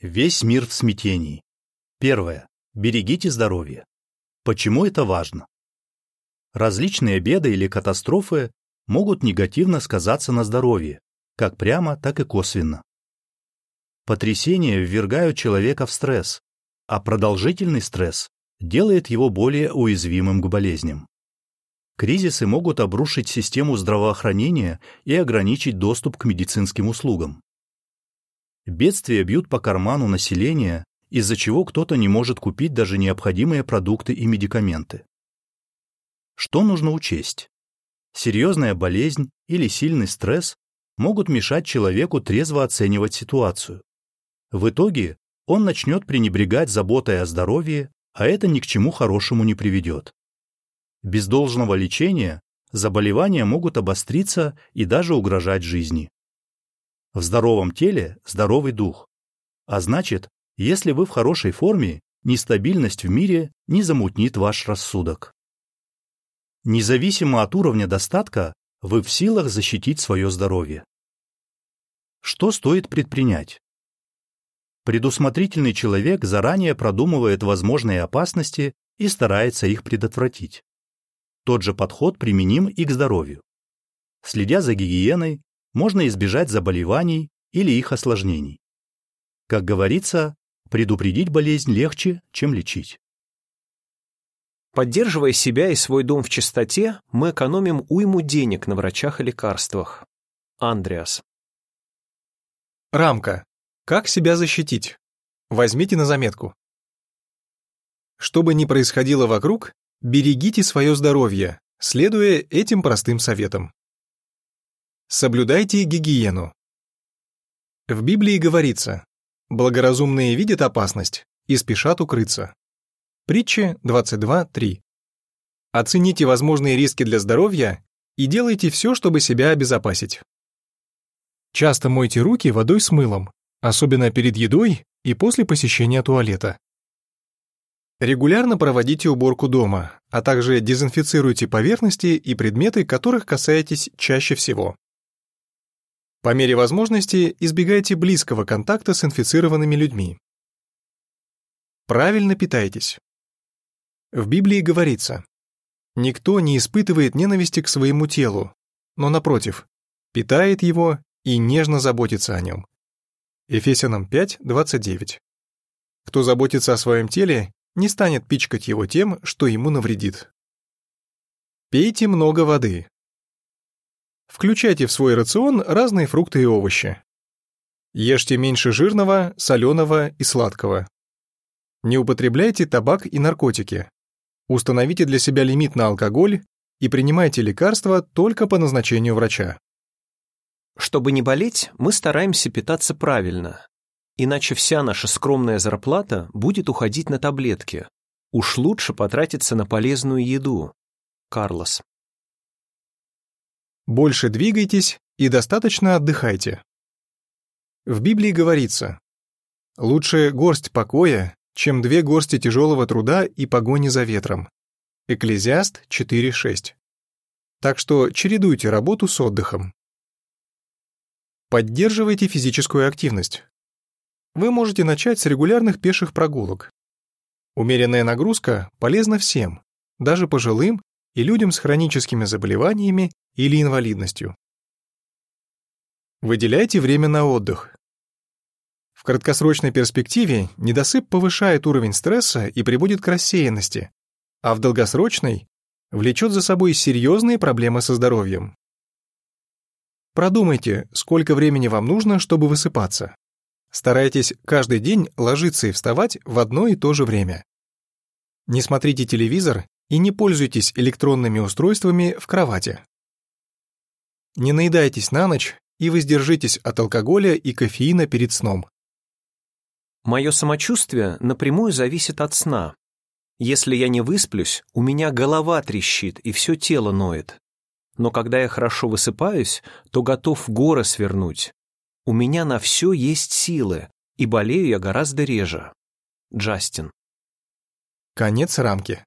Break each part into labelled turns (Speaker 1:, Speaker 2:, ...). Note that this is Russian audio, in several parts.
Speaker 1: Весь мир в смятении. Первое. Берегите здоровье. Почему это важно? Различные беды или катастрофы могут негативно сказаться на здоровье, как прямо, так и косвенно. Потрясения ввергают человека в стресс, а продолжительный стресс делает его более уязвимым к болезням. Кризисы могут обрушить систему здравоохранения и ограничить доступ к медицинским услугам. Бедствия бьют по карману населения, из-за чего кто-то не может купить даже необходимые продукты и медикаменты. Что нужно учесть? Серьезная болезнь или сильный стресс могут мешать человеку трезво оценивать ситуацию. В итоге он начнет пренебрегать заботой о здоровье, а это ни к чему хорошему не приведет. Без должного лечения заболевания могут обостриться и даже угрожать жизни. В здоровом теле здоровый дух. А значит, если вы в хорошей форме, нестабильность в мире не замутнит ваш рассудок. Независимо от уровня достатка, вы в силах защитить свое здоровье. Что стоит предпринять? Предусмотрительный человек заранее продумывает возможные опасности и старается их предотвратить. Тот же подход применим и к здоровью. Следя за гигиеной, можно избежать заболеваний или их осложнений. Как говорится, предупредить болезнь легче, чем лечить.
Speaker 2: Поддерживая себя и свой дом в чистоте, мы экономим уйму денег на врачах и лекарствах. Андреас.
Speaker 3: Рамка. Как себя защитить? Возьмите на заметку. Что бы ни происходило вокруг, берегите свое здоровье, следуя этим простым советам. Соблюдайте гигиену. В Библии говорится, благоразумные видят опасность и спешат укрыться. Притча 22.3. Оцените возможные риски для здоровья и делайте все, чтобы себя обезопасить. Часто мойте руки водой с мылом, особенно перед едой и после посещения туалета. Регулярно проводите уборку дома, а также дезинфицируйте поверхности и предметы, которых касаетесь чаще всего. По мере возможности избегайте близкого контакта с инфицированными людьми. Правильно питайтесь. В Библии говорится, «Никто не испытывает ненависти к своему телу, но, напротив, питает его и нежно заботится о нем. Ефесянам 5, 29. Кто заботится о своем теле, не станет пичкать его тем, что ему навредит. Пейте много воды. Включайте в свой рацион разные фрукты и овощи. Ешьте меньше жирного, соленого и сладкого. Не употребляйте табак и наркотики. Установите для себя лимит на алкоголь и принимайте лекарства только по назначению врача.
Speaker 2: Чтобы не болеть, мы стараемся питаться правильно. Иначе вся наша скромная зарплата будет уходить на таблетки. Уж лучше потратиться на полезную еду. Карлос.
Speaker 3: Больше двигайтесь и достаточно отдыхайте. В Библии говорится, «Лучше горсть покоя, чем две горсти тяжелого труда и погони за ветром». Экклезиаст 4.6. Так что чередуйте работу с отдыхом. Поддерживайте физическую активность. Вы можете начать с регулярных пеших прогулок. Умеренная нагрузка полезна всем, даже пожилым и людям с хроническими заболеваниями или инвалидностью. Выделяйте время на отдых. В краткосрочной перспективе недосып повышает уровень стресса и приводит к рассеянности, а в долгосрочной влечет за собой серьезные проблемы со здоровьем. Продумайте, сколько времени вам нужно, чтобы высыпаться. Старайтесь каждый день ложиться и вставать в одно и то же время. Не смотрите телевизор и не пользуйтесь электронными устройствами в кровати. Не наедайтесь на ночь и воздержитесь от алкоголя и кофеина перед сном.
Speaker 2: Мое самочувствие напрямую зависит от сна. Если я не высплюсь, у меня голова трещит и все тело ноет но когда я хорошо высыпаюсь, то готов горы свернуть. У меня на все есть силы, и болею я гораздо реже. Джастин.
Speaker 3: Конец рамки.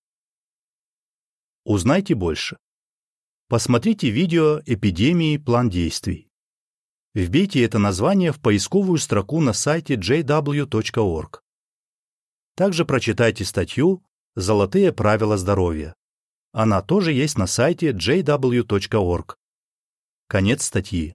Speaker 1: Узнайте больше. Посмотрите видео «Эпидемии. План действий». Вбейте это название в поисковую строку на сайте jw.org. Также прочитайте статью «Золотые правила здоровья». Она тоже есть на сайте jw.org. Конец статьи.